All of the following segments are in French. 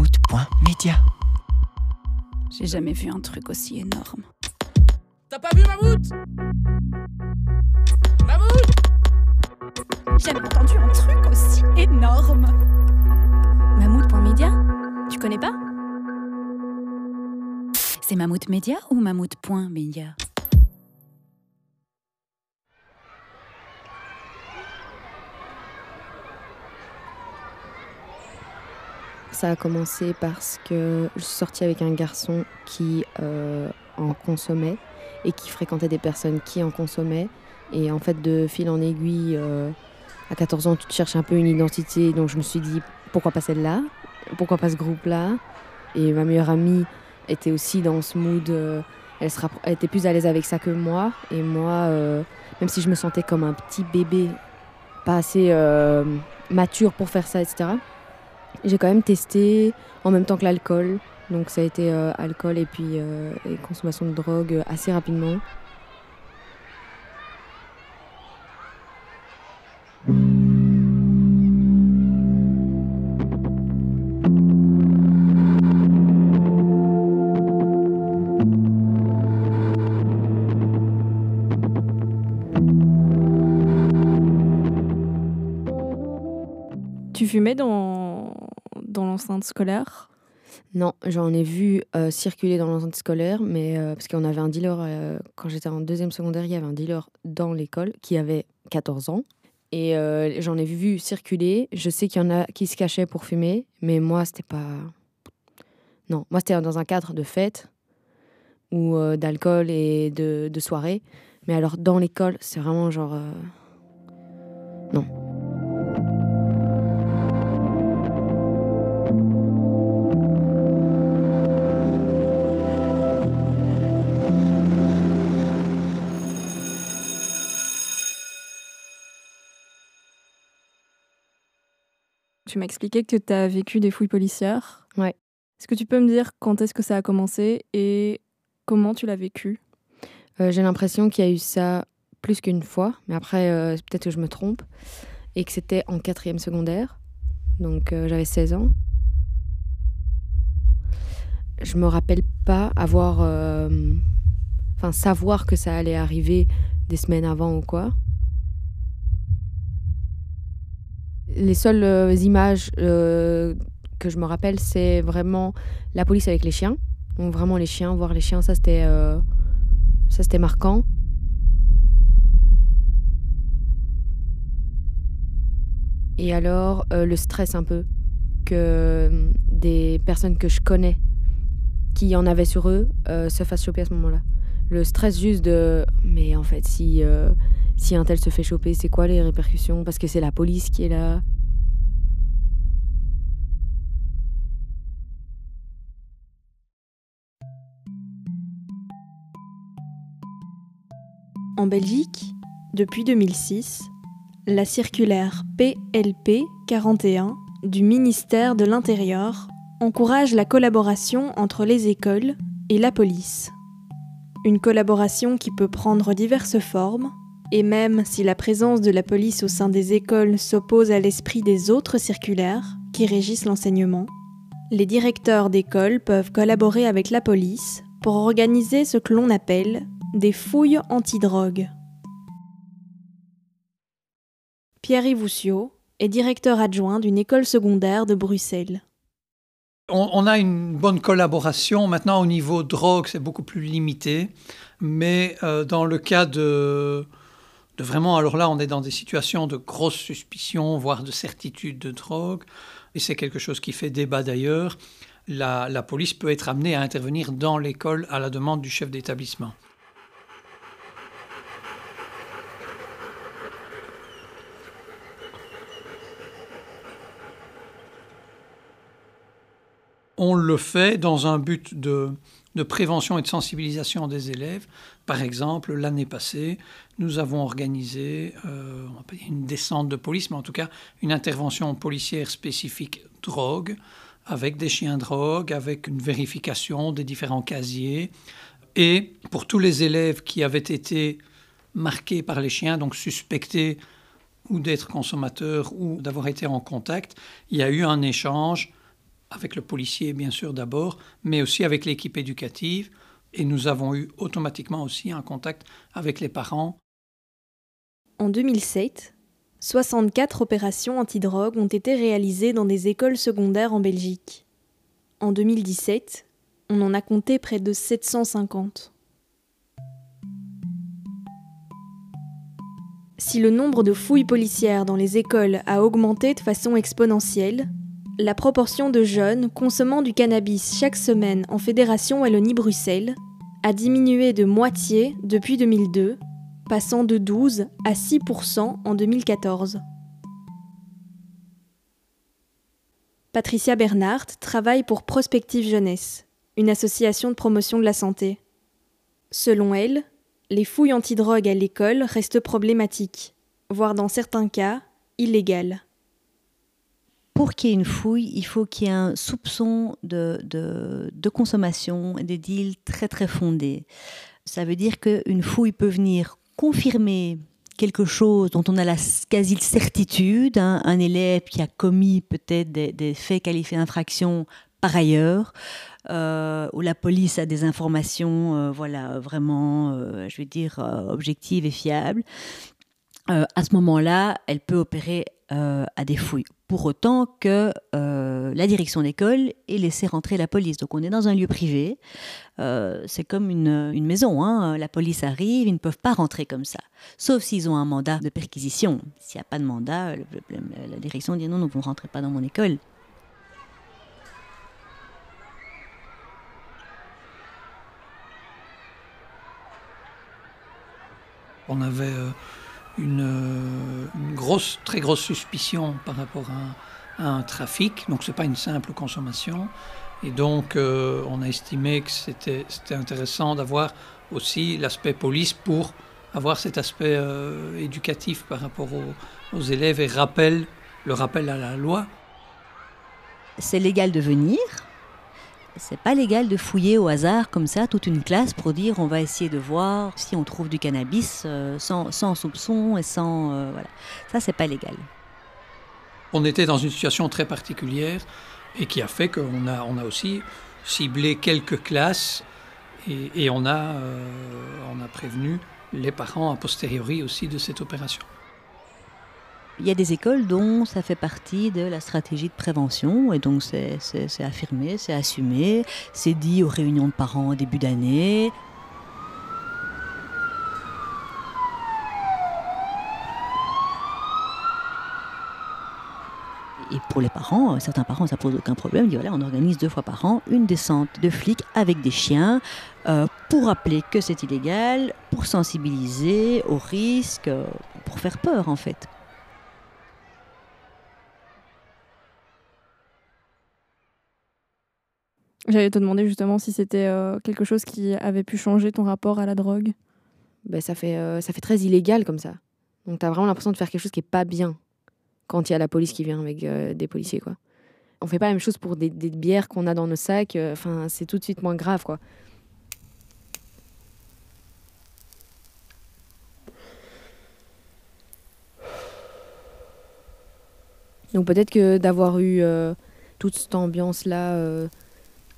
mammouth.media. J'ai jamais vu un truc aussi énorme. T'as pas vu Mammouth? Mammouth? J'ai jamais entendu un truc aussi énorme. Mammouth.media Tu connais pas? C'est Mammouth Media ou Mammouth.media Ça a commencé parce que je suis sortie avec un garçon qui euh, en consommait et qui fréquentait des personnes qui en consommaient. Et en fait, de fil en aiguille, euh, à 14 ans, tu te cherches un peu une identité. Donc je me suis dit, pourquoi pas celle-là? Pourquoi pas ce groupe-là? Et ma meilleure amie était aussi dans ce mood. euh, elle, se rappro- elle était plus à l'aise avec ça que moi. Et moi, même si je me sentais comme un petit bébé, pas assez mature pour faire ça, etc., j'ai quand même testé en même temps que l'alcool. Donc ça a été euh, alcool et puis euh, et consommation de drogue euh, assez rapidement. Tu fumais dans, dans l'enceinte scolaire? Non, j'en ai vu euh, circuler dans l'enceinte scolaire, mais euh, parce qu'on avait un dealer, euh, quand j'étais en deuxième secondaire, il y avait un dealer dans l'école qui avait 14 ans. Et j'en ai vu circuler. Je sais qu'il y en a qui se cachaient pour fumer, mais moi, c'était pas. Non, moi, c'était dans un cadre de fête ou d'alcool et de, de soirée. Mais alors, dans l'école, c'est vraiment genre. Non. Tu m'as expliqué que tu as vécu des fouilles policières. Ouais. Est-ce que tu peux me dire quand est-ce que ça a commencé et comment tu l'as vécu? Euh, J'ai l'impression qu'il y a eu ça plus qu'une fois, mais après, euh, peut-être que je me trompe, et que c'était en quatrième secondaire, donc euh, j'avais 16 ans. Je me rappelle pas avoir, enfin savoir que ça allait arriver des semaines avant ou quoi. Les seules euh, images euh, que je me rappelle, c'est vraiment la police avec les chiens. Vraiment les chiens, voir les chiens, ça c'était euh, marquant. Et alors, le stress un peu que des personnes que je connais qui en avaient sur eux se fassent choper à ce moment-là. Le stress juste de mais en fait, si, si un tel se fait choper, c'est quoi les répercussions? Parce que c'est la police qui est là. En Belgique, depuis 2006, la circulaire PLP 41 du ministère de l'Intérieur encourage la collaboration entre les écoles et la police. Une collaboration qui peut prendre diverses formes, et même si la présence de la police au sein des écoles s'oppose à l'esprit des autres circulaires qui régissent l'enseignement, les directeurs d'école peuvent collaborer avec la police pour organiser ce que l'on appelle des fouilles antidrogue. Pierre-Yves Oussiot est directeur adjoint d'une école secondaire de Bruxelles. On, on a une bonne collaboration. Maintenant, au niveau drogue, c'est beaucoup plus limité. Mais euh, dans le cas de, vraiment, alors là, on est dans des situations de grosse suspicion, voire de certitude de drogue. Et c'est quelque chose qui fait débat d'ailleurs. La police peut être amenée à intervenir dans l'école à la demande du chef d'établissement. On le fait dans un but de, prévention et de sensibilisation des élèves. Par exemple, l'année passée, nous avons organisé euh, une descente de police, mais en tout cas une intervention policière spécifique drogue, avec des chiens drogue, avec une vérification des différents casiers. Et pour tous les élèves qui avaient été marqués par les chiens, donc suspectés ou d'être consommateurs ou d'avoir été en contact, il y a eu un échange avec le policier bien sûr d'abord, mais aussi avec l'équipe éducative. Et nous avons eu automatiquement aussi un contact avec les parents. En 2007, 64 opérations antidrogue ont été réalisées dans des écoles secondaires en Belgique. En 2017, on en a compté près de 750. Si le nombre de fouilles policières dans les écoles a augmenté de façon exponentielle, la proportion de jeunes consommant du cannabis chaque semaine en Fédération Wallonie-Bruxelles a diminué de moitié depuis 2002, passant de 12 à 6% en 2014. Patricia Bernhardt travaille pour Prospective Jeunesse, une association de promotion de la santé. Selon elle, les fouilles antidrogue à l'école restent problématiques, voire dans certains cas, illégales. Pour qu'il y ait une fouille, il faut qu'il y ait un soupçon de, de, consommation et des deals très très fondés. Ça veut dire qu'une fouille peut venir confirmer quelque chose dont on a la quasi certitude, hein, un élève qui a commis peut-être des, faits qualifiés d'infraction par ailleurs, euh, où la police a des informations, euh, voilà, vraiment, euh, je vais dire, objectives et fiables. à ce moment-là, elle peut opérer à des fouilles. Pour autant que la direction d'école ait laissé rentrer la police. Donc on est dans un lieu privé. c'est comme une, une maison. Hein. La police arrive, ils ne peuvent pas rentrer comme ça. Sauf s'ils ont un mandat de perquisition. S'il n'y a pas de mandat, la direction dit non, non, vous ne rentrez pas dans mon école. On avait euh, euh, une, très grosse suspicion par rapport à, un trafic, donc ce n'est pas une simple consommation. Et donc euh, on a estimé que c'était intéressant d'avoir aussi l'aspect police pour avoir cet aspect éducatif par rapport aux, aux élèves et rappel, le rappel à la loi. C'est légal de venir, c'est pas légal de fouiller au hasard comme ça toute une classe pour dire on va essayer de voir si on trouve du cannabis euh, sans, soupçon et sans euh, voilà. Ça c'est pas légal. On était dans une situation très particulière et qui a fait qu'on a, on a aussi ciblé quelques classes et, on, a, euh, on a prévenu les parents a posteriori aussi de cette opération. Il y a des écoles dont ça fait partie de la stratégie de prévention et donc c'est affirmé, c'est assumé, c'est dit aux réunions de parents au début d'année. Et pour les parents, certains parents, ça pose aucun problème. Ils disent voilà, on organise deux fois par an une descente de flics avec des chiens euh, pour rappeler que c'est illégal, pour sensibiliser aux risques, euh, pour faire peur en fait. J'allais te demander justement si c'était euh, quelque chose qui avait pu changer ton rapport à la drogue. Ben, ça, fait, euh, ça fait très illégal comme ça. Donc tu as vraiment l'impression de faire quelque chose qui est pas bien quand il y a la police qui vient avec euh, des policiers. quoi. On fait pas la même chose pour des, des bières qu'on a dans nos sacs. Enfin, c'est tout de suite moins grave. quoi. Donc peut-être que d'avoir eu toute cette ambiance-là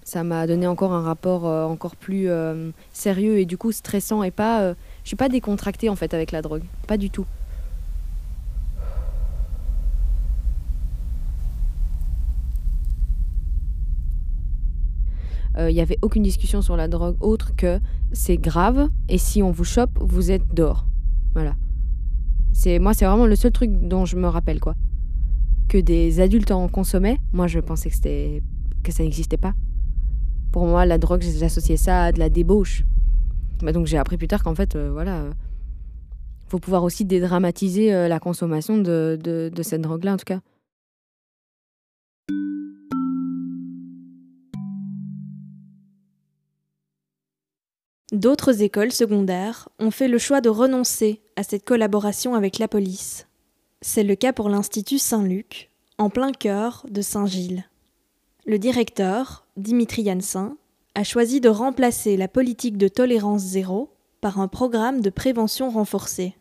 ça m'a donné encore un rapport euh, encore plus euh, sérieux et du coup stressant et pas euh, je suis pas décontractée en fait avec la drogue. Pas du tout. Il n'y avait aucune discussion sur la drogue autre que c'est grave et si on vous chope vous êtes dehors. Voilà. C'est moi c'est vraiment le seul truc dont je me rappelle quoi. Que des adultes en consommaient moi je pensais que c'était que ça n'existait pas pour moi, la drogue, j'associais ça à de la débauche. Bah, donc j'ai appris plus tard qu'en fait, euh, voilà, faut pouvoir aussi dédramatiser euh, la consommation de, de cette drogue-là, en tout cas. D'autres écoles secondaires ont fait le choix de renoncer à cette collaboration avec la police. C'est le cas pour l'Institut Saint-Luc, en plein cœur de Saint-Gilles. Le directeur, Dimitri Jansin, a choisi de remplacer la politique de tolérance zéro par un programme de prévention renforcée.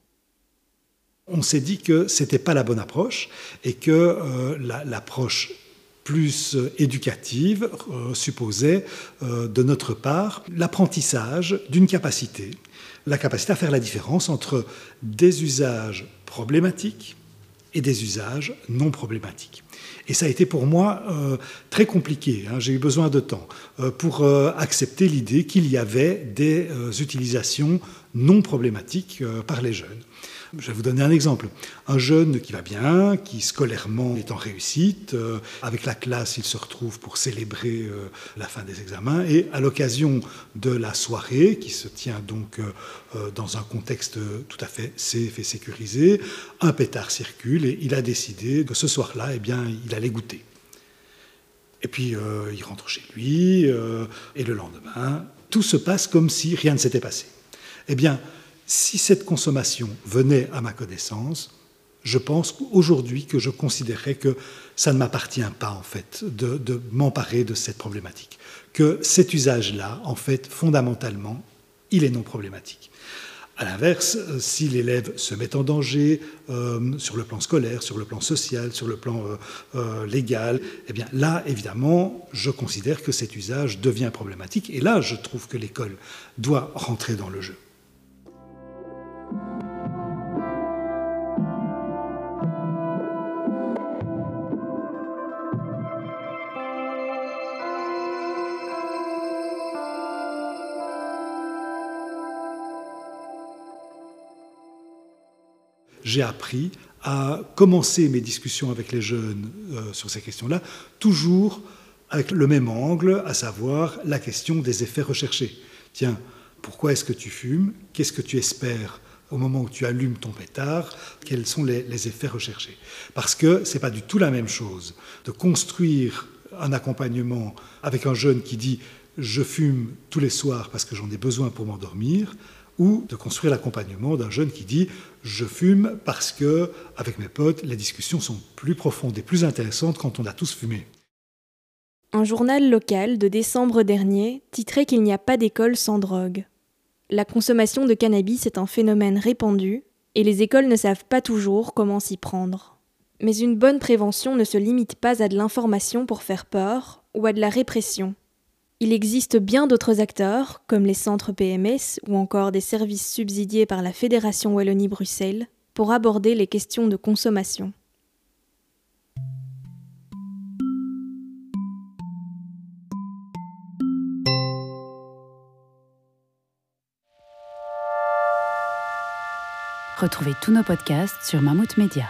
On s'est dit que ce n'était pas la bonne approche et que euh, l'approche plus éducative supposait de notre part l'apprentissage d'une capacité, la capacité à faire la différence entre des usages problématiques et des usages non problématiques. Et ça a été pour moi euh, très compliqué. Hein. J'ai eu besoin de temps euh, pour euh, accepter l'idée qu'il y avait des utilisations non problématiques par les jeunes. Je vais vous donner un exemple. Un jeune qui va bien, qui scolairement est en réussite, euh, avec la classe, il se retrouve pour célébrer euh, la fin des examens, et à l'occasion de la soirée, qui se tient donc euh, dans un contexte tout à fait safe et sécurisé, un pétard circule et il a décidé que ce soir-là, eh bien, il allait goûter. Et puis il rentre chez lui, et le lendemain, tout se passe comme si rien ne s'était passé. Eh bien, si cette consommation venait à ma connaissance, je pense aujourd'hui que je considérerais que ça ne m'appartient pas, en fait, de, m'emparer de cette problématique. Que cet usage-là, en fait, fondamentalement, il est non problématique. À l'inverse, euh, si l'élève se met en danger euh, sur le plan scolaire, sur le plan social, sur le plan euh, légal, eh là, évidemment, je considère que cet usage devient problématique. Et là, je trouve que l'école doit rentrer dans le jeu. J'ai appris à commencer mes discussions avec les jeunes euh, sur ces questions-là, toujours avec le même angle, à savoir la question des effets recherchés. Tiens, pourquoi est-ce que tu fumes? Qu'est-ce que tu espères au moment où tu allumes ton pétard? Quels sont les, les effets recherchés? Parce que ce n'est pas du tout la même chose de construire un accompagnement avec un jeune qui dit je fume tous les soirs parce que j'en ai besoin pour m'endormir, ou de construire l'accompagnement d'un jeune qui dit je fume parce que avec mes potes les discussions sont plus profondes et plus intéressantes quand on a tous fumé. Un journal local de décembre dernier titrait qu'il n'y a pas d'école sans drogue. La consommation de cannabis est un phénomène répandu et les écoles ne savent pas toujours comment s'y prendre. Mais une bonne prévention ne se limite pas à de l'information pour faire peur ou à de la répression. Il existe bien d'autres acteurs, comme les centres PMS ou encore des services subsidiés par la Fédération Wallonie-Bruxelles, pour aborder les questions de consommation. Retrouvez tous nos podcasts sur Mammouth Media.